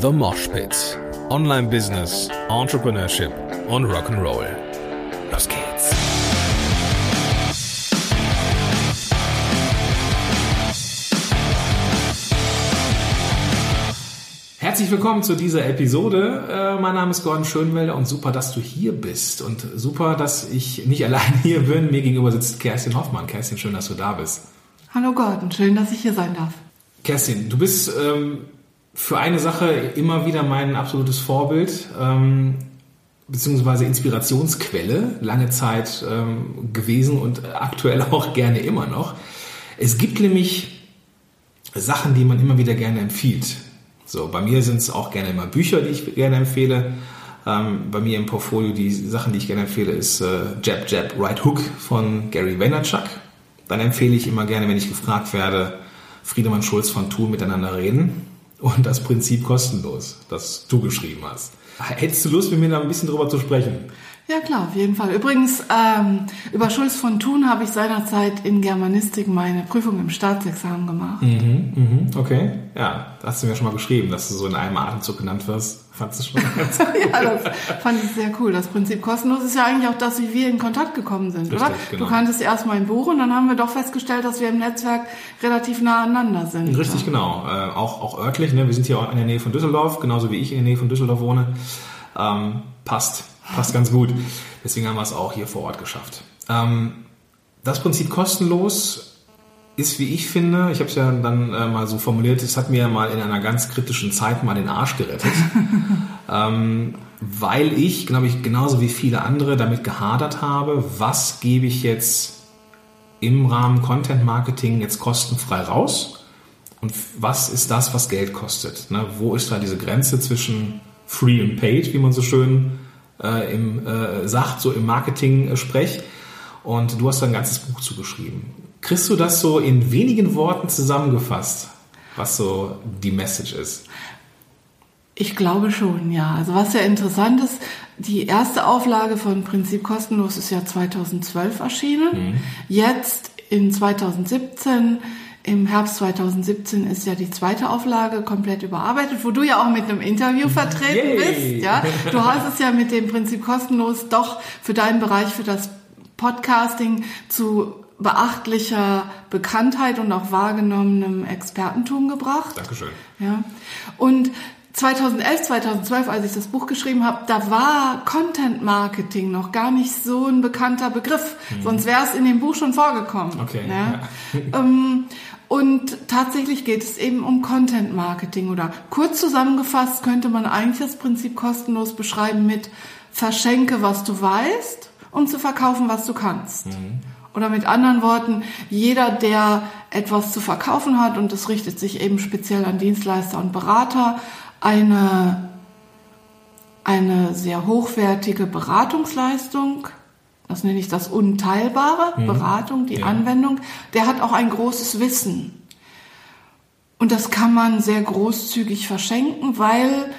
The Mosh Pit. Online Business, Entrepreneurship und Rock'n'Roll. Los geht's. Herzlich willkommen zu dieser Episode. Äh, mein Name ist Gordon Schönwelder und super, dass du hier bist. Und super, dass ich nicht allein hier bin. Mir gegenüber sitzt Kerstin Hoffmann. Kerstin, schön, dass du da bist. Hallo Gordon, schön, dass ich hier sein darf. Kerstin, du bist ähm, für eine Sache immer wieder mein absolutes Vorbild, ähm, beziehungsweise Inspirationsquelle, lange Zeit ähm, gewesen und aktuell auch gerne immer noch. Es gibt nämlich Sachen, die man immer wieder gerne empfiehlt. So, bei mir sind es auch gerne immer Bücher, die ich gerne empfehle. Ähm, bei mir im Portfolio die Sachen, die ich gerne empfehle, ist äh, Jab Jab Right Hook von Gary Vaynerchuk. Dann empfehle ich immer gerne, wenn ich gefragt werde, Friedemann Schulz von Thun miteinander reden und das Prinzip kostenlos, das du geschrieben hast. Hättest du Lust, mit mir da ein bisschen drüber zu sprechen? Ja klar, auf jeden Fall. Übrigens, ähm, über Schulz von Thun habe ich seinerzeit in Germanistik meine Prüfung im Staatsexamen gemacht. Mhm, mhm, okay, ja, das hast du mir schon mal geschrieben, dass du so in einem Atemzug genannt wirst. Fandest du schon ganz Ja, das fand ich sehr cool. Das Prinzip kostenlos ist ja eigentlich auch das, wie wir in Kontakt gekommen sind, Richtig, oder? genau. Du kanntest erst mein Buch und dann haben wir doch festgestellt, dass wir im Netzwerk relativ nah aneinander sind. Richtig, genau. Äh, auch, auch örtlich, ne? wir sind hier auch in der Nähe von Düsseldorf, genauso wie ich in der Nähe von Düsseldorf wohne. Ähm, passt, passt ganz gut. Deswegen haben wir es auch hier vor Ort geschafft. Ähm, das Prinzip kostenlos ist, wie ich finde, ich habe es ja dann äh, mal so formuliert, es hat mir mal in einer ganz kritischen Zeit mal den Arsch gerettet. ähm, weil ich, glaube ich, genauso wie viele andere damit gehadert habe, was gebe ich jetzt im Rahmen Content Marketing jetzt kostenfrei raus und was ist das, was Geld kostet? Ne? Wo ist da diese Grenze zwischen free und paid, wie man so schön äh, im, äh, sagt, so im Marketing-Sprech? Und du hast da ein ganzes Buch zugeschrieben. Kriegst du das so in wenigen Worten zusammengefasst, was so die Message ist? Ich glaube schon, ja. Also was ja interessant ist, die erste Auflage von Prinzip kostenlos ist ja 2012 erschienen. Jetzt in 2017, im Herbst 2017 ist ja die zweite Auflage komplett überarbeitet, wo du ja auch mit einem Interview vertreten Yay. bist. Ja, du hast es ja mit dem Prinzip kostenlos doch für deinen Bereich, für das Podcasting zu beachtlicher Bekanntheit und auch wahrgenommenem Expertentum gebracht. Dankeschön. Ja. Und 2011, 2012, als ich das Buch geschrieben habe, da war Content Marketing noch gar nicht so ein bekannter Begriff. Sonst wäre es in dem Buch schon vorgekommen. Okay, Ja. Und tatsächlich geht es eben um Content Marketing oder kurz zusammengefasst könnte man eigentlich das Prinzip kostenlos beschreiben mit verschenke, was du weißt, um zu verkaufen, was du kannst. Oder mit anderen Worten, jeder, der etwas zu verkaufen hat, und das richtet sich eben speziell an Dienstleister und Berater, eine, eine sehr hochwertige Beratungsleistung, das nenne ich das Unteilbare, Beratung, die Ja. Anwendung, der hat auch ein großes Wissen. Und das kann man sehr großzügig verschenken, weil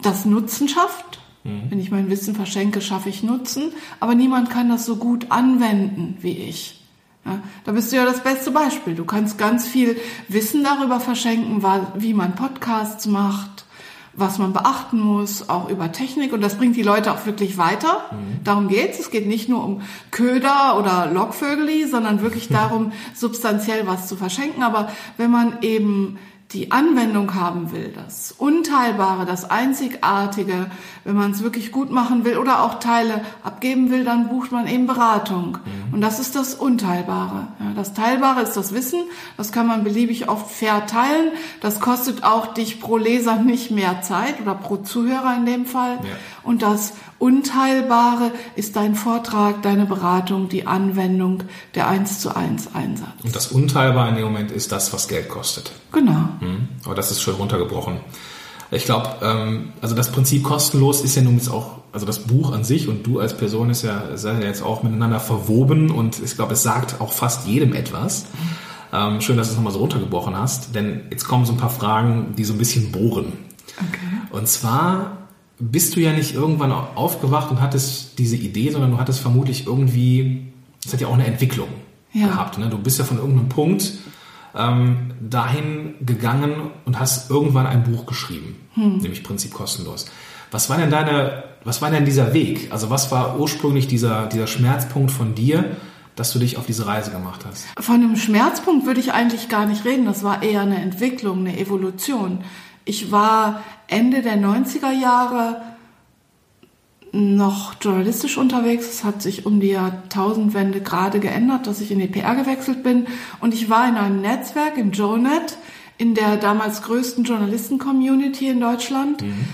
das Nutzen schafft. Wenn ich mein Wissen verschenke, schaffe ich Nutzen. Aber niemand kann das so gut anwenden wie ich. Ja, da bist du ja das beste Beispiel. Du kannst ganz viel Wissen darüber verschenken, wie man Podcasts macht, was man beachten muss, auch über Technik. Und das bringt die Leute auch wirklich weiter. Darum geht's. Es geht nicht nur um Köder oder Lockvögeli, sondern wirklich darum, substanziell was zu verschenken. Aber wenn man eben die Anwendung haben will, das Unteilbare, das Einzigartige, wenn man es wirklich gut machen will oder auch Teile abgeben will, dann bucht man eben Beratung. Und das ist das Unteilbare. Ja, das Teilbare ist das Wissen, das kann man beliebig oft verteilen. Das kostet auch dich pro Leser nicht mehr Zeit oder pro Zuhörer in dem Fall. Ja. Und das Unteilbare ist dein Vortrag, deine Beratung, die Anwendung, der eins zu eins Einsatz. Und das Unteilbare in dem Moment ist das, was Geld kostet. Genau. Mhm. Aber das ist schön runtergebrochen. Ich glaube, ähm, also das Prinzip kostenlos ist ja nun jetzt auch, also das Buch an sich und du als Person ist ja, seid ja jetzt auch miteinander verwoben und ich glaube, es sagt auch fast jedem etwas. Ähm, schön, dass du es nochmal so runtergebrochen hast, denn jetzt kommen so ein paar Fragen, die so ein bisschen bohren. Okay. Und zwar bist du ja nicht irgendwann aufgewacht und hattest diese Idee, sondern du hattest vermutlich irgendwie, das hat ja auch eine Entwicklung Ja. gehabt. Ne? Du bist ja von irgendeinem Punkt ähm, dahin gegangen und hast irgendwann ein Buch geschrieben, hm. nämlich Prinzip kostenlos. Was war denn deine, was war denn dieser Weg? Also was war ursprünglich dieser, dieser Schmerzpunkt von dir, dass du dich auf diese Reise gemacht hast? Von einem Schmerzpunkt würde ich eigentlich gar nicht reden. Das war eher eine Entwicklung, eine Evolution. Ich war Ende der 90er Jahre noch journalistisch unterwegs. Es hat sich um die Jahrtausendwende gerade geändert, dass ich in die PR gewechselt bin. Und ich war in einem Netzwerk, im JoeNet, in der damals größten Journalisten-Community in Deutschland. Mhm.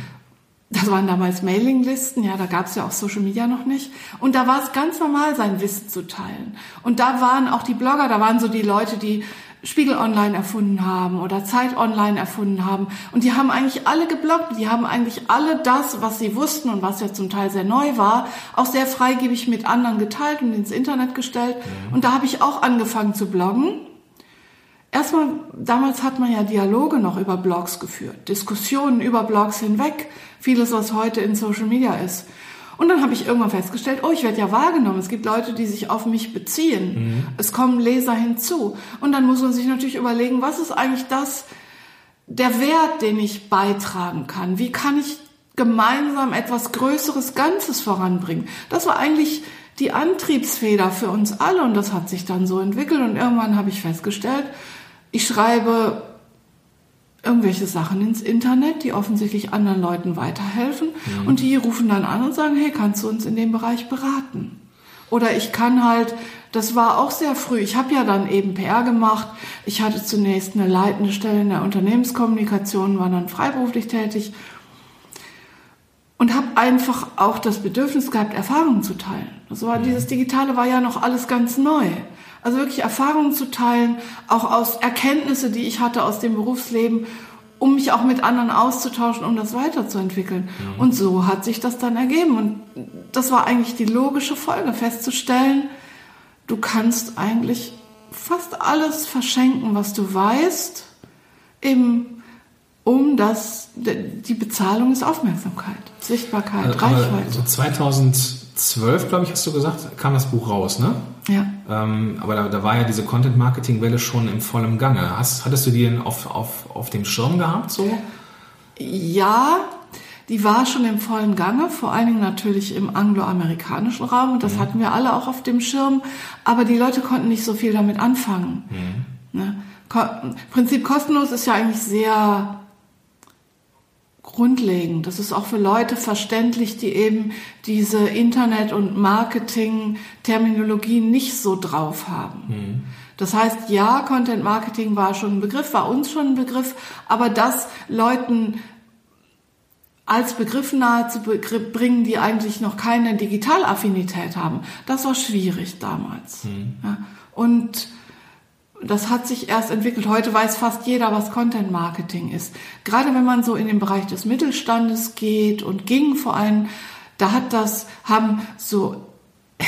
Das waren damals Mailinglisten, ja, da gab es ja auch Social Media noch nicht. Und da war es ganz normal, sein Wissen zu teilen. Und da waren auch die Blogger, da waren so die Leute, die Spiegel Online erfunden haben oder Zeit Online erfunden haben. Und die haben eigentlich alle geblockt. Die haben eigentlich alle das, was sie wussten und was ja zum Teil sehr neu war, auch sehr freigebig mit anderen geteilt und ins Internet gestellt. Mhm. Und da habe ich auch angefangen zu bloggen. Erstmal, damals hat man ja Dialoge noch über Blogs geführt, Diskussionen über Blogs hinweg, vieles, was heute in Social Media ist. Und dann habe ich irgendwann festgestellt, oh, ich werde ja wahrgenommen. Es gibt Leute, die sich auf mich beziehen. Mhm. Es kommen Leser hinzu. Und dann muss man sich natürlich überlegen, was ist eigentlich das, der Wert, den ich beitragen kann? Wie kann ich gemeinsam etwas Größeres Ganzes voranbringen? Das war eigentlich die Antriebsfeder für uns alle und das hat sich dann so entwickelt und irgendwann habe ich festgestellt, ich schreibe irgendwelche Sachen ins Internet, die offensichtlich anderen Leuten weiterhelfen. Mhm. Und die rufen dann an und sagen, hey, kannst du uns in dem Bereich beraten? Oder ich kann halt, das war auch sehr früh, ich habe ja dann eben PR gemacht. Ich hatte zunächst eine leitende Stelle in der Unternehmenskommunikation, war dann freiberuflich tätig und habe einfach auch das Bedürfnis gehabt, Erfahrungen zu teilen. Das war, mhm. dieses Digitale war ja noch alles ganz neu. Also wirklich Erfahrungen zu teilen, auch aus Erkenntnisse, die ich hatte aus dem Berufsleben, um mich auch mit anderen auszutauschen, um das weiterzuentwickeln. Mhm. Und so hat sich das dann ergeben. Und das war eigentlich die logische Folge, festzustellen, du kannst eigentlich fast alles verschenken, was du weißt, eben um das, die Bezahlung ist Aufmerksamkeit, Sichtbarkeit, also, Reichweite. So 2012, glaube ich, hast du gesagt, kam das Buch raus, ne? Ja. Ähm, aber da, da, war ja diese Content-Marketing-Welle schon im vollen Gange. Hast, hattest du die denn auf, auf, auf dem Schirm gehabt so? Ja, die war schon im vollen Gange, vor allen Dingen natürlich im angloamerikanischen Raum. Und das mhm. hatten wir alle auch auf dem Schirm. Aber die Leute konnten nicht so viel damit anfangen. Mhm. Ne? Prinzip kostenlos ist ja eigentlich sehr grundlegend. Das ist auch für Leute verständlich, die eben diese Internet- und Marketing-Terminologie nicht so drauf haben. Mhm. Das heißt, ja, Content Marketing war schon ein Begriff, war uns schon ein Begriff, aber das Leuten als Begriff nahe zu bringen, die eigentlich noch keine Digitalaffinität haben, das war schwierig damals. Mhm. Ja. Und das hat sich erst entwickelt. Heute weiß fast jeder, was Content Marketing ist. Gerade wenn man so in den Bereich des Mittelstandes geht und ging vor allem, da hat das, haben so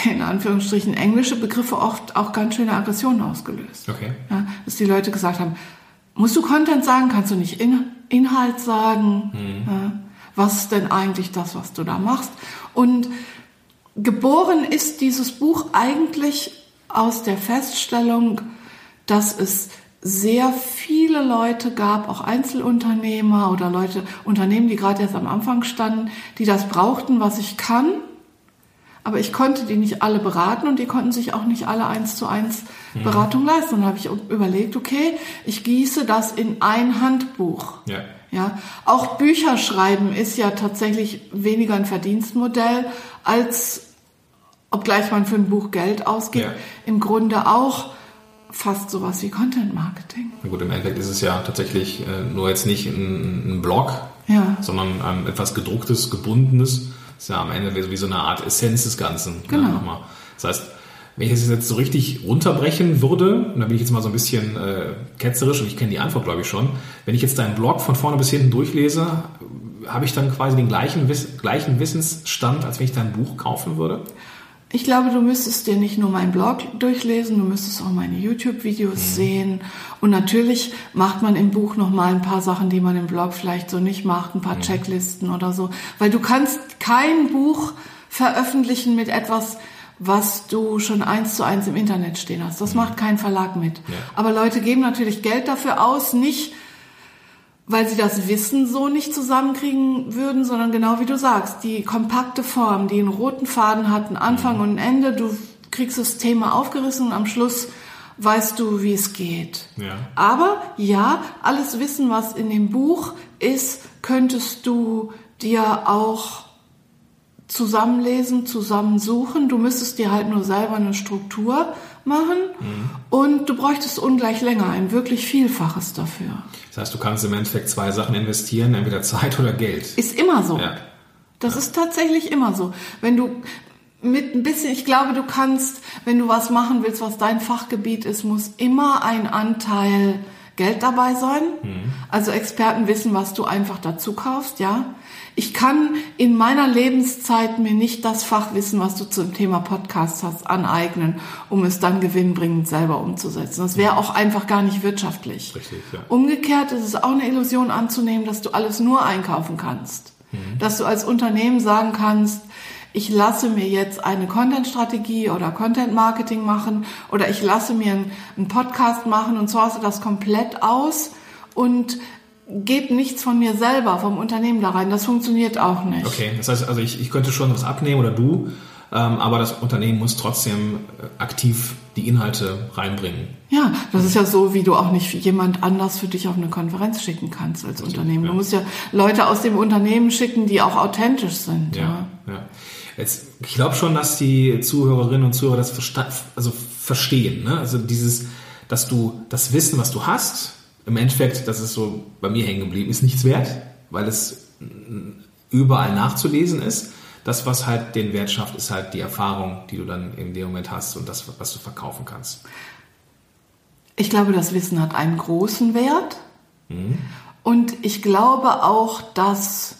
in Anführungsstrichen englische Begriffe oft auch ganz schöne Aggressionen ausgelöst. Okay. Ja, dass die Leute gesagt haben, musst du Content sagen, kannst du nicht in, Inhalt sagen? Mhm. Ja, was ist denn eigentlich das, was du da machst? Und geboren ist dieses Buch eigentlich aus der Feststellung, dass es sehr viele Leute gab, auch Einzelunternehmer oder Leute, Unternehmen, die gerade erst am Anfang standen, die das brauchten, was ich kann. Aber ich konnte die nicht alle beraten und die konnten sich auch nicht alle eins zu eins mhm. Beratung leisten. Dann habe ich überlegt, okay, ich gieße das in ein Handbuch. Ja. Ja, auch Bücher schreiben ist ja tatsächlich weniger ein Verdienstmodell als obgleich man für ein Buch Geld ausgibt, ja. im Grunde auch fast sowas wie Content Marketing. Na gut, im Endeffekt ist es ja tatsächlich äh, nur jetzt nicht ein, ein Blog, ja. sondern ähm, etwas gedrucktes, gebundenes. Das ist ja am Ende wie, wie so eine Art Essenz des Ganzen. Genau. Ne, das heißt, wenn ich es jetzt so richtig runterbrechen würde, und da bin ich jetzt mal so ein bisschen äh, ketzerisch und ich kenne die Antwort, glaube ich, schon, wenn ich jetzt deinen Blog von vorne bis hinten durchlese, habe ich dann quasi den gleichen, gleichen Wissensstand, als wenn ich dein Buch kaufen würde? Ich glaube, du müsstest dir nicht nur meinen Blog durchlesen, du müsstest auch meine YouTube-Videos mhm. sehen. Und natürlich macht man im Buch noch mal ein paar Sachen, die man im Blog vielleicht so nicht macht, ein paar mhm. Checklisten oder so. Weil du kannst kein Buch veröffentlichen mit etwas, was du schon eins zu eins im Internet stehen hast. Das macht kein Verlag mit. Ja. Aber Leute geben natürlich Geld dafür aus, nicht weil sie das Wissen so nicht zusammenkriegen würden, sondern genau wie du sagst, die kompakte Form, die einen roten Faden hat, einen Anfang und ein Ende, du kriegst das Thema aufgerissen und am Schluss weißt du, wie es geht. Ja. Aber ja, alles Wissen, was in dem Buch ist, könntest du dir auch zusammenlesen, zusammensuchen. Du müsstest dir halt nur selber eine Struktur machen und du bräuchtest ungleich länger, ein wirklich Vielfaches dafür. Das heißt, du kannst im Endeffekt zwei Sachen investieren, entweder Zeit oder Geld. Ist immer so. Ja. Das ist tatsächlich immer so. Wenn du mit ein bisschen, ich glaube, du kannst, wenn du was machen willst, was dein Fachgebiet ist, muss immer ein Anteil Geld dabei sein. Also Experten wissen, was du einfach dazu kaufst, ja. Ich kann in meiner Lebenszeit mir nicht das Fachwissen, was du zum Thema Podcast hast, aneignen, um es dann gewinnbringend selber umzusetzen. Das wäre auch einfach gar nicht wirtschaftlich. Richtig, ja. Umgekehrt ist es auch eine Illusion anzunehmen, dass du alles nur einkaufen kannst. Dass du als Unternehmen sagen kannst, ich lasse mir jetzt eine Content-Strategie oder Content-Marketing machen oder ich lasse mir einen, Podcast machen und source das komplett aus und gebe nichts von mir selber, vom Unternehmen da rein. Das funktioniert auch nicht. Okay, das heißt, also ich, ich könnte schon was abnehmen oder du, ähm, aber das Unternehmen muss trotzdem äh, aktiv die Inhalte reinbringen. Ja, das ist ja so, wie du auch nicht jemand anders für dich auf eine Konferenz schicken kannst als Unternehmen. Du musst ja Leute aus dem Unternehmen schicken, die auch authentisch sind. Ja. Ja, ja. Jetzt, ich glaube schon, dass die Zuhörerinnen und Zuhörer das versta also verstehen. Ne? Also dieses, dass du das Wissen, was du hast, im Endeffekt, das ist so bei mir hängen geblieben, ist nichts wert, weil es überall nachzulesen ist. Das, was halt den Wert schafft, ist halt die Erfahrung, die du dann in dem Moment hast und das, was du verkaufen kannst. Ich glaube, das Wissen hat einen großen Wert. Und ich glaube auch, dass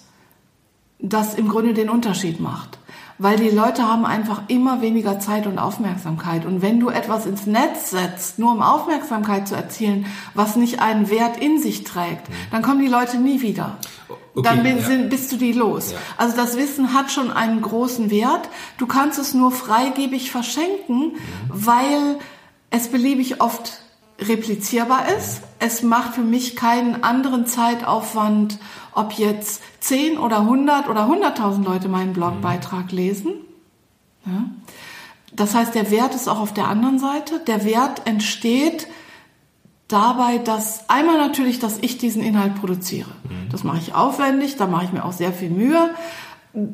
das im Grunde den Unterschied macht. Weil die Leute haben einfach immer weniger Zeit und Aufmerksamkeit. Und wenn du etwas ins Netz setzt, nur um Aufmerksamkeit zu erzielen, was nicht einen Wert in sich trägt, dann kommen die Leute nie wieder. Okay, dann bin, ja. sind, bist du die los. Ja. Also das Wissen hat schon einen großen Wert. Du kannst es nur freigebig verschenken, weil es beliebig oft replizierbar ist. Es macht für mich keinen anderen Zeitaufwand, ob jetzt 10 oder 100 oder 100.000 Leute meinen Blogbeitrag lesen. Ja. Das heißt, der Wert ist auch auf der anderen Seite. Der Wert entsteht dabei, dass einmal natürlich, dass ich diesen Inhalt produziere. Das mache ich aufwendig, da mache ich mir auch sehr viel Mühe.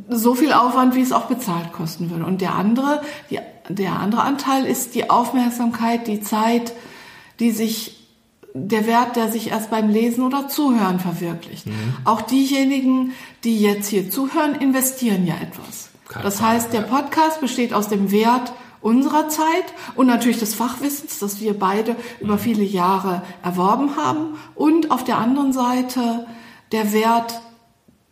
So viel Aufwand, wie es auch bezahlt kosten würde. Und der andere, die, der andere Anteil ist die Aufmerksamkeit, die Zeit, die sich der Wert, der sich erst beim Lesen oder Zuhören verwirklicht. Auch diejenigen, die jetzt hier zuhören, investieren ja etwas. Keine das Frage, heißt, der ja. Podcast besteht aus dem Wert unserer Zeit und natürlich des Fachwissens, das wir beide über viele Jahre erworben haben und auf der anderen Seite der Wert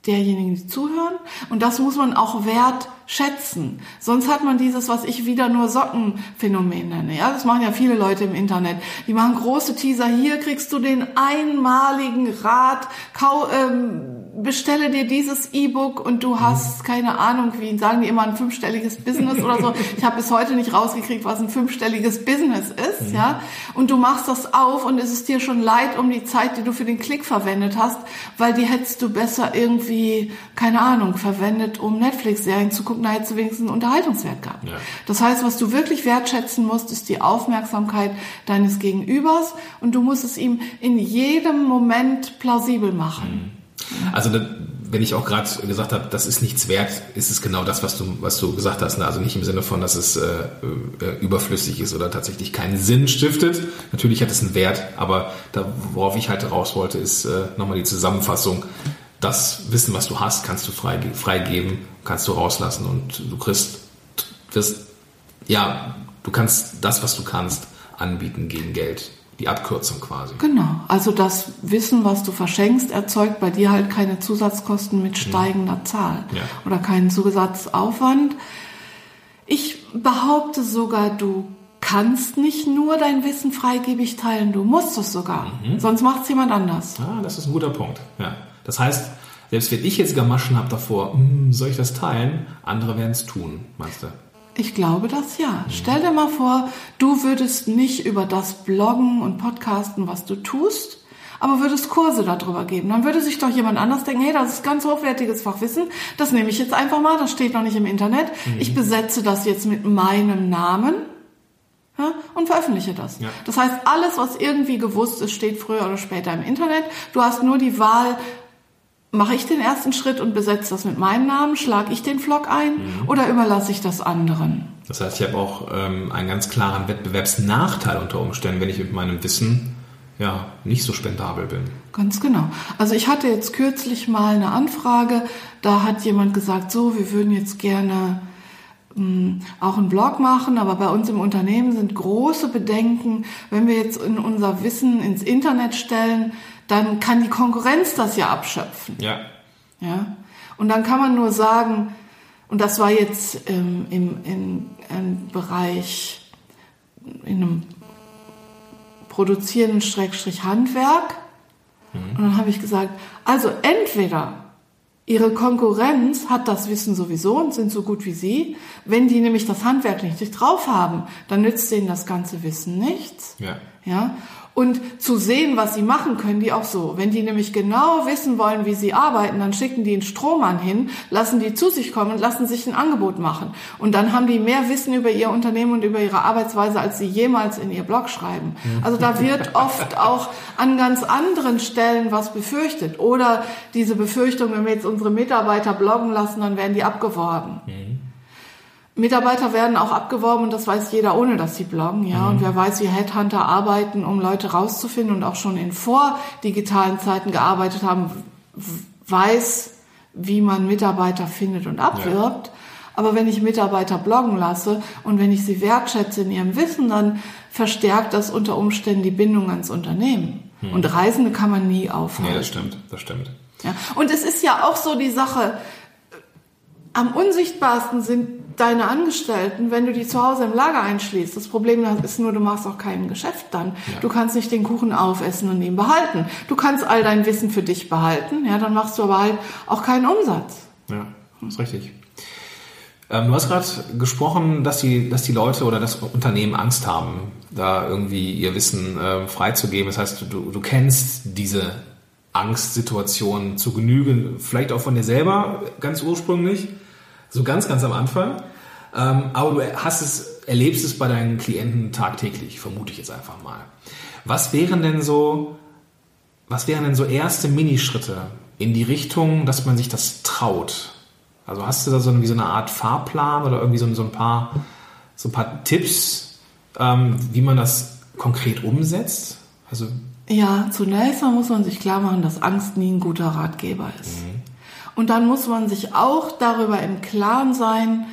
derjenigen, die zuhören. Und das muss man auch wert schätzen. Sonst hat man dieses, was ich wieder nur Sockenphänomen nenne. Ja, das machen ja viele Leute im Internet. Die machen große Teaser. Hier kriegst du den einmaligen Rat. Kau, ähm, bestelle dir dieses E-Book und du hast keine Ahnung, wie sagen die immer ein fünfstelliges Business oder so. Ich habe bis heute nicht rausgekriegt, was ein fünfstelliges Business ist, ja. Und du machst das auf und es ist dir schon leid um die Zeit, die du für den Klick verwendet hast, weil die hättest du besser irgendwie, keine Ahnung, verwendet, um Netflix-Serien zu gucken, da hättest du wenigstens einen Unterhaltungswert gehabt. Ja. Das heißt, was du wirklich wertschätzen musst, ist die Aufmerksamkeit deines Gegenübers und du musst es ihm in jedem Moment plausibel machen. Also da, wenn ich auch gerade gesagt habe, das ist nichts wert, ist es genau das, was du, was du gesagt hast. Ne? Also nicht im Sinne von, dass es äh, äh, überflüssig ist oder tatsächlich keinen Sinn stiftet. Natürlich hat es einen Wert, aber da, worauf ich halt raus wollte, ist äh, nochmal die Zusammenfassung. Das Wissen, was du hast, kannst du freige- freigeben, kannst du rauslassen und du kriegst, wirst, ja, du kannst das, was du kannst, anbieten gegen Geld. Die Abkürzung quasi. Genau. Also das Wissen, was du verschenkst, erzeugt bei dir halt keine Zusatzkosten mit steigender Zahl Ja. oder keinen Zusatzaufwand. Ich behaupte sogar, du kannst nicht nur dein Wissen freigebig teilen, du musst es sogar. Sonst macht es jemand anders. Ah, das ist ein guter Punkt. Ja. Das heißt, selbst wenn ich jetzt Gamaschen habe davor, hm, soll ich das teilen? Andere werden es tun, meinst du? Ich glaube das ja. Stell dir mal vor, du würdest nicht über das bloggen und podcasten, was du tust, aber würdest Kurse darüber geben. Dann würde sich doch jemand anders denken, hey, das ist ganz hochwertiges Fachwissen, das nehme ich jetzt einfach mal, das steht noch nicht im Internet. Mhm. Ich besetze das jetzt mit meinem Namen ja, und veröffentliche das. Ja. Das heißt, alles, was irgendwie gewusst ist, steht früher oder später im Internet. Du hast nur die Wahl, mache ich den ersten Schritt und besetze das mit meinem Namen, schlage ich den Vlog ein mhm. oder überlasse ich das anderen? Das heißt, ich habe auch ähm, einen ganz klaren Wettbewerbsnachteil unter Umständen, wenn ich mit meinem Wissen ja nicht so spendabel bin. Ganz genau. Also ich hatte jetzt kürzlich mal eine Anfrage, da hat jemand gesagt, so, wir würden jetzt gerne auch einen Blog machen, aber bei uns im Unternehmen sind große Bedenken, wenn wir jetzt in unser Wissen ins Internet stellen, dann kann die Konkurrenz das ja abschöpfen. Ja. Ja. Und dann kann man nur sagen, und das war jetzt ähm, im, in, im Bereich, in einem produzierenden Schrägstrich Handwerk. Mhm. Und dann habe ich gesagt, also entweder ihre Konkurrenz hat das Wissen sowieso und sind so gut wie sie. Wenn die nämlich das Handwerk nicht drauf haben, dann nützt denen das ganze Wissen nichts. Ja. Ja und zu sehen, was sie machen, können die auch so. Wenn die nämlich genau wissen wollen, wie sie arbeiten, dann schicken die einen Strohmann hin, lassen die zu sich kommen und lassen sich ein Angebot machen. Und dann haben die mehr Wissen über ihr Unternehmen und über ihre Arbeitsweise, als sie jemals in ihr Blog schreiben. Also da wird oft auch an ganz anderen Stellen was befürchtet. Oder diese Befürchtung, wenn wir jetzt unsere Mitarbeiter bloggen lassen, dann werden die abgeworben. Mhm. Mitarbeiter werden auch abgeworben und das weiß jeder, ohne dass sie bloggen, ja. Mhm. Und wer weiß, wie Headhunter arbeiten, um Leute rauszufinden und auch schon in vordigitalen Zeiten gearbeitet haben, weiß, wie man Mitarbeiter findet und abwirbt. Ja. Aber wenn ich Mitarbeiter bloggen lasse und wenn ich sie wertschätze in ihrem Wissen, dann verstärkt das unter Umständen die Bindung ans Unternehmen. Mhm. Und Reisende kann man nie aufhalten. Ja, das stimmt, das stimmt. Ja. Und es ist ja auch so die Sache, am unsichtbarsten sind deine Angestellten, wenn du die zu Hause im Lager einschließt. Das Problem ist nur, du machst auch kein Geschäft dann. Ja. Du kannst nicht den Kuchen aufessen und ihn behalten. Du kannst all dein Wissen für dich behalten, ja, dann machst du aber halt auch keinen Umsatz. Ja, das ist richtig. Ähm, du hast gerade gesprochen, dass die, dass die Leute oder das Unternehmen Angst haben, da irgendwie ihr Wissen äh, freizugeben. Das heißt, du, du kennst diese Angstsituation zu genügen, vielleicht auch von dir selber ganz ursprünglich so ganz, ganz am Anfang. Ähm, aber du hast es, erlebst es bei deinen Klienten tagtäglich, vermute ich jetzt einfach mal. Was wären denn so, was wären denn so erste Minischritte in die Richtung, dass man sich das traut? Also hast du da so eine, so eine Art Fahrplan oder irgendwie so, so ein paar, so ein paar Tipps, ähm, wie man das konkret umsetzt? Also ja, zunächst mal muss man sich klar machen, dass Angst nie ein guter Ratgeber ist. Mhm. Und dann muss man sich auch darüber im Klaren sein,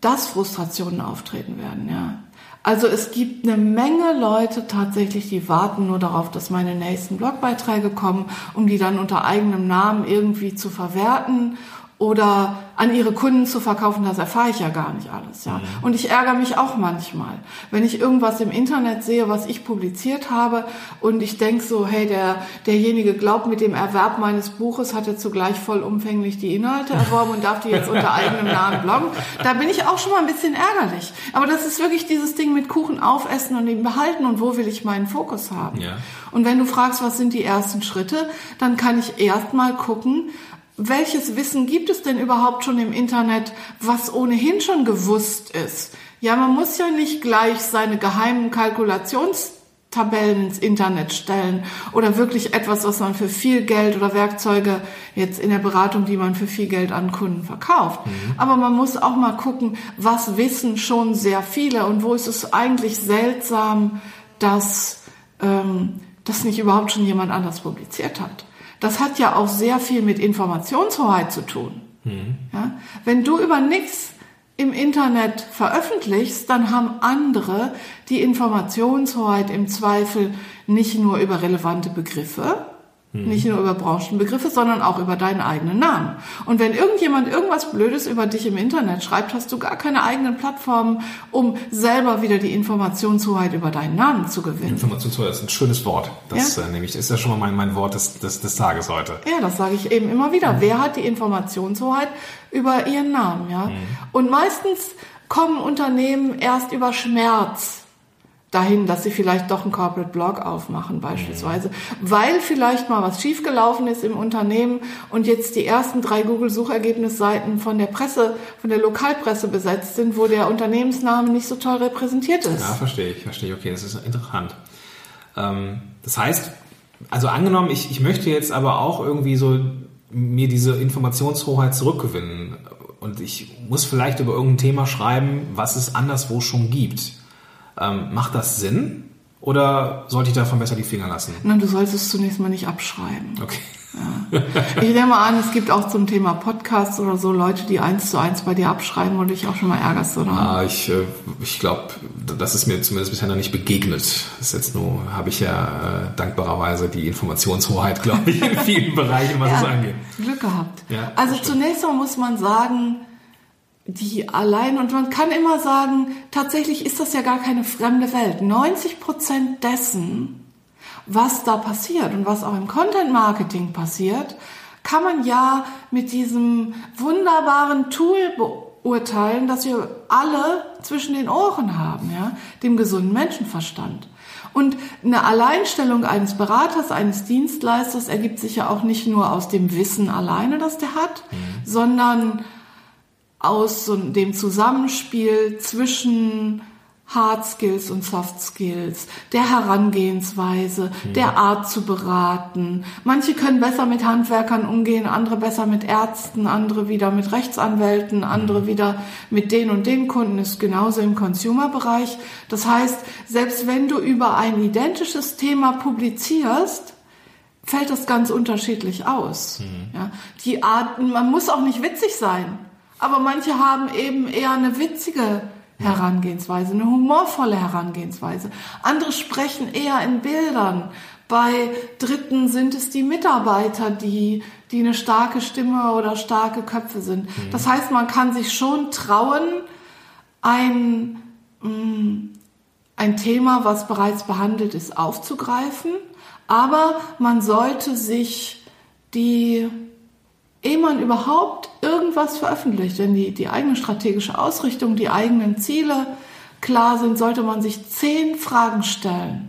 dass Frustrationen auftreten werden, ja. Also es gibt eine Menge Leute tatsächlich, die warten nur darauf, dass meine nächsten Blogbeiträge kommen, um die dann unter eigenem Namen irgendwie zu verwerten oder an ihre Kunden zu verkaufen, das erfahre ich ja gar nicht alles, ja. Mhm. Und ich ärgere mich auch manchmal, wenn ich irgendwas im Internet sehe, was ich publiziert habe und ich denke so, hey, der, derjenige glaubt, mit dem Erwerb meines Buches hat er zugleich vollumfänglich die Inhalte erworben und darf die jetzt unter eigenem Namen bloggen. Da bin ich auch schon mal ein bisschen ärgerlich. Aber das ist wirklich dieses Ding mit Kuchen aufessen und ihn behalten und wo will ich meinen Fokus haben. Ja. Und wenn du fragst, was sind die ersten Schritte, dann kann ich erst mal gucken, welches Wissen gibt es denn überhaupt schon im Internet, was ohnehin schon gewusst ist? Ja, man muss ja nicht gleich seine geheimen Kalkulationstabellen ins Internet stellen oder wirklich etwas, was man für viel Geld oder Werkzeuge jetzt in der Beratung, die man für viel Geld an Kunden verkauft. Mhm. Aber man muss auch mal gucken, was wissen schon sehr viele und wo ist es eigentlich seltsam, dass ähm, das nicht überhaupt schon jemand anders publiziert hat. Das hat ja auch sehr viel mit Informationshoheit zu tun. Mhm. Ja? Wenn du über nichts im Internet veröffentlichst, dann haben andere die Informationshoheit im Zweifel nicht nur über relevante Begriffe, Mhm. Nicht nur über Branchenbegriffe, sondern auch über deinen eigenen Namen. Und wenn irgendjemand irgendwas Blödes über dich im Internet schreibt, hast du gar keine eigenen Plattformen, um selber wieder die Informationshoheit über deinen Namen zu gewinnen. Informationshoheit ist ein schönes Wort. Das ja? äh, nämlich ist ja schon mal mein, mein Wort des, des, des Tages heute. Ja, das sage ich eben immer wieder. Mhm. Wer hat die Informationshoheit über ihren Namen? Ja. Mhm. Und meistens kommen Unternehmen erst über Schmerz dahin, dass sie vielleicht doch einen Corporate Blog aufmachen beispielsweise, weil vielleicht mal was schiefgelaufen ist im Unternehmen und jetzt die ersten drei Google Suchergebnisseiten von der Presse, von der Lokalpresse besetzt sind, wo der Unternehmensname nicht so toll repräsentiert ist. Ja, verstehe ich, verstehe ich. Okay, das ist interessant. Ähm, das heißt, also angenommen, ich, ich möchte jetzt aber auch irgendwie so mir diese Informationshoheit zurückgewinnen und ich muss vielleicht über irgendein Thema schreiben, was es anderswo schon gibt ähm, macht das Sinn? Oder sollte ich davon besser die Finger lassen? Nein, du solltest es zunächst mal nicht abschreiben. Okay. Ja. Ich nehme an, es gibt auch zum Thema Podcasts oder so Leute, die eins zu eins bei dir abschreiben und dich auch schon mal ärgerst, oder? Ah, ich, äh, ich glaube, das ist mir zumindest bisher noch nicht begegnet. Das ist jetzt nur, habe ich ja äh, dankbarerweise die Informationshoheit, glaube ich, in vielen Bereichen, was ja, es angeht. Glück gehabt. Ja, also zunächst mal muss man sagen, die allein, und man kann immer sagen, tatsächlich ist das ja gar keine fremde Welt. 90 Prozent dessen, was da passiert und was auch im Content Marketing passiert, kann man ja mit diesem wunderbaren Tool beurteilen, das wir alle zwischen den Ohren haben, ja, dem gesunden Menschenverstand. Und eine Alleinstellung eines Beraters, eines Dienstleisters ergibt sich ja auch nicht nur aus dem Wissen alleine, das der hat, mhm. sondern aus so dem Zusammenspiel zwischen Hard Skills und Soft Skills, der Herangehensweise, mhm. der Art zu beraten. Manche können besser mit Handwerkern umgehen, andere besser mit Ärzten, andere wieder mit Rechtsanwälten, andere mhm. wieder mit den und den Kunden, ist genauso im Consumer-Bereich. Das heißt, selbst wenn du über ein identisches Thema publizierst, fällt das ganz unterschiedlich aus. Mhm. Ja, die Art, man muss auch nicht witzig sein aber manche haben eben eher eine witzige Herangehensweise, eine humorvolle Herangehensweise. Andere sprechen eher in Bildern. Bei Dritten sind es die Mitarbeiter, die, die eine starke Stimme oder starke Köpfe sind. Mhm. Das heißt, man kann sich schon trauen, ein, mm, ein Thema, was bereits behandelt ist, aufzugreifen. Aber man sollte sich die ehe man überhaupt irgendwas veröffentlicht, wenn die, die eigene strategische Ausrichtung, die eigenen Ziele klar sind, sollte man sich zehn Fragen stellen.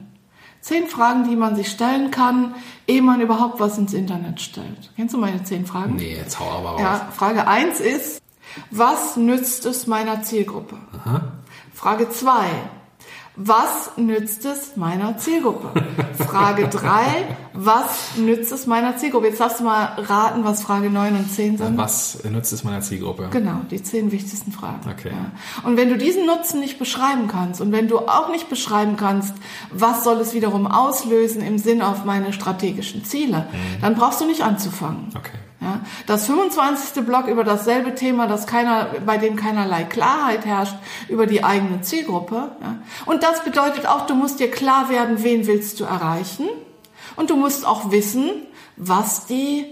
Zehn Fragen, die man sich stellen kann, ehe man überhaupt was ins Internet stellt. Kennst du meine zehn Fragen? Nee, jetzt hau aber raus. Ja, Frage eins ist, was nützt es meiner Zielgruppe? Aha. Frage zwei was nützt es meiner Zielgruppe? Frage 3, was nützt es meiner Zielgruppe? Jetzt darfst du mal raten, was Frage 9 und 10 sind. Was nützt es meiner Zielgruppe? Genau, die zehn wichtigsten Fragen. Okay. Ja. Und wenn du diesen Nutzen nicht beschreiben kannst und wenn du auch nicht beschreiben kannst, was soll es wiederum auslösen im Sinn auf meine strategischen Ziele, mhm. dann brauchst du nicht anzufangen. Okay. Ja, das 25. Block über dasselbe Thema, das keiner, bei dem keinerlei Klarheit herrscht über die eigene Zielgruppe. Ja. Und das bedeutet auch, du musst dir klar werden, wen willst du erreichen. Und du musst auch wissen, was die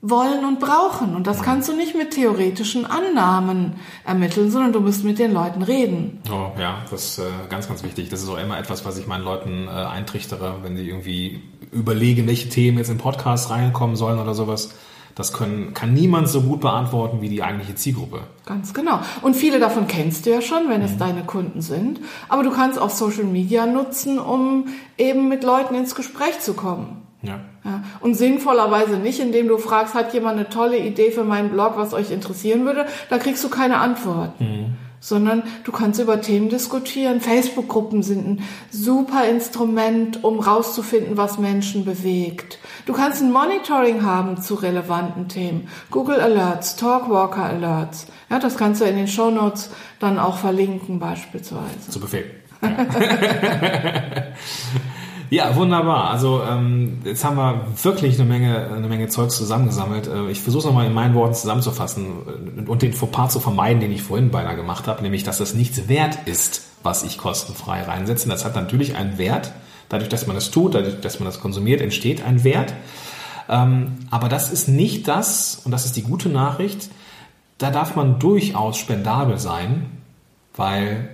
wollen und brauchen. Und das kannst du nicht mit theoretischen Annahmen ermitteln, sondern du musst mit den Leuten reden. Oh ja, das ist äh, ganz, ganz wichtig. Das ist auch immer etwas, was ich meinen Leuten äh, eintrichtere, wenn sie irgendwie überlegen, welche Themen jetzt im Podcast reinkommen sollen oder sowas das können, kann niemand so gut beantworten wie die eigentliche Zielgruppe. Ganz genau. Und viele davon kennst du ja schon, wenn es mhm. deine Kunden sind. Aber du kannst auch Social Media nutzen, um eben mit Leuten ins Gespräch zu kommen. Ja. ja. Und sinnvollerweise nicht, indem du fragst, hat jemand eine tolle Idee für meinen Blog, was euch interessieren würde? Da kriegst du keine Antwort. Mhm sondern du kannst über Themen diskutieren. Facebook-Gruppen sind ein super Instrument, um rauszufinden, was Menschen bewegt. Du kannst ein Monitoring haben zu relevanten Themen. Google Alerts, Talkwalker Alerts. Ja, das kannst du in den Show Notes dann auch verlinken beispielsweise. Zu Befehl. Ja. Ja, wunderbar. Also ähm, jetzt haben wir wirklich eine Menge, eine Menge Zeugs zusammengesammelt. Äh, ich versuche es nochmal in meinen Worten zusammenzufassen und den Fauxpas zu vermeiden, den ich vorhin beinahe gemacht habe, nämlich, dass das nichts wert ist, was ich kostenfrei reinsetze. Das hat natürlich einen Wert. Dadurch, dass man das tut, dadurch, dass man das konsumiert, entsteht ein Wert. Ähm, aber das ist nicht das, und das ist die gute Nachricht, da darf man durchaus spendabel sein, weil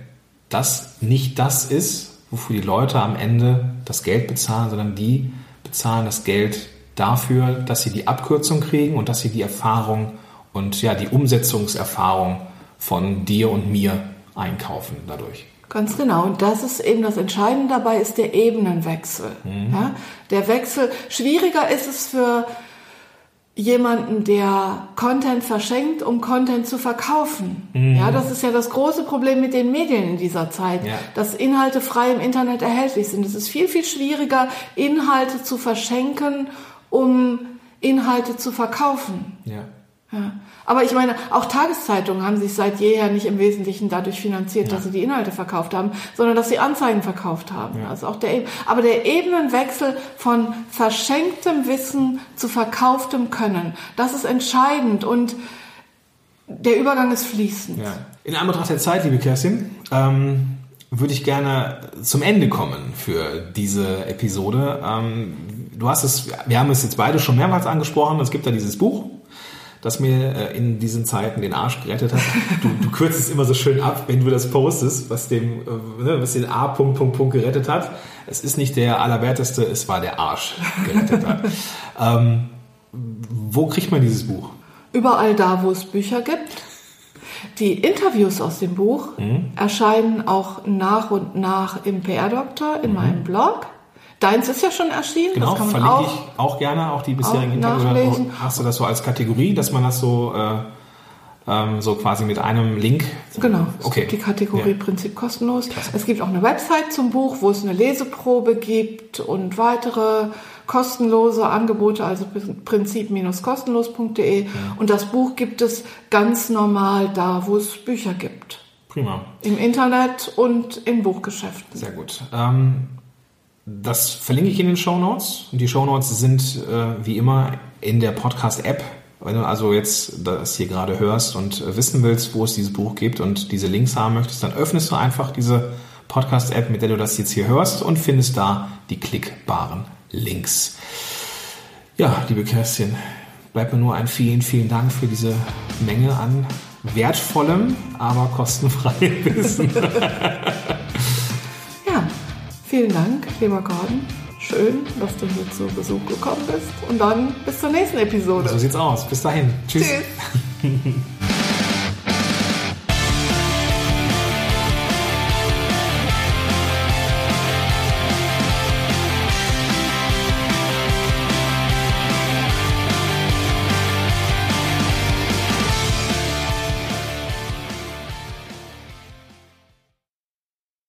das nicht das ist, wofür die Leute am Ende das Geld bezahlen, sondern die bezahlen das Geld dafür, dass sie die Abkürzung kriegen und dass sie die Erfahrung und ja, die Umsetzungserfahrung von dir und mir einkaufen dadurch. Ganz genau. Und das ist eben das Entscheidende dabei, ist der Ebenenwechsel. Mhm. Ja? Der Wechsel. Schwieriger ist es für jemanden, der Content verschenkt, um Content zu verkaufen. Mhm. Ja, das ist ja das große Problem mit den Medien in dieser Zeit, ja. dass Inhalte frei im Internet erhältlich sind. Es ist viel, viel schwieriger, Inhalte zu verschenken, um Inhalte zu verkaufen. Ja. Ja. Aber ich meine, auch Tageszeitungen haben sich seit jeher nicht im Wesentlichen dadurch finanziert, ja. dass sie die Inhalte verkauft haben, sondern dass sie Anzeigen verkauft haben. Ja. Also auch der, aber der Ebenenwechsel von verschenktem Wissen zu verkauftem Können, das ist entscheidend und der Übergang ist fließend. Ja. In Anbetracht der Zeit, liebe Kerstin, ähm, würde ich gerne zum Ende kommen für diese Episode. Ähm, du hast es, wir haben es jetzt beide schon mehrmals angesprochen. Es gibt da dieses Buch, das mir äh, in diesen Zeiten den Arsch gerettet hat. Du, du kürzt es immer so schön ab, wenn du das postest, was dem, äh, ne, was den A. Punkt, Punkt, Punkt gerettet hat. Es ist nicht der allerwerteste, es war der Arsch gerettet hat. ähm, wo kriegt man dieses Buch? Überall da, wo es Bücher gibt. Die Interviews aus dem Buch mhm. erscheinen auch nach und nach im PR-Doktor in mhm. meinem Blog. Deins ist ja schon erschienen. Genau, verlinke auch, ich auch gerne, auch die bisherigen Interviews. Hast du das so als Kategorie, dass man das so, äh, ähm, so quasi mit einem Link? Genau, okay. die Kategorie ja. Prinzip kostenlos. Klasse. Es gibt auch eine Website zum Buch, wo es eine Leseprobe gibt und weitere kostenlose Angebote, also prinzip-kostenlos.de. Ja. Und das Buch gibt es ganz normal da, wo es Bücher gibt. Prima. Im Internet und in Buchgeschäften. Sehr gut. Ähm, das verlinke ich in den Show Notes. Die Show Notes sind äh, wie immer in der Podcast-App. Wenn du also jetzt das hier gerade hörst und äh, wissen willst, wo es dieses Buch gibt und diese Links haben möchtest, dann öffnest du einfach diese Podcast-App, mit der du das jetzt hier hörst und findest da die klickbaren Links. Ja, liebe Kerstin, bleibt mir nur ein vielen, vielen Dank für diese Menge an wertvollem, aber kostenfreiem Wissen. Vielen Dank, lieber Gordon. Schön, dass du hier zu Besuch gekommen bist. Und dann bis zur nächsten Episode. So sieht's aus. Bis dahin. Tschüss. Tschüss.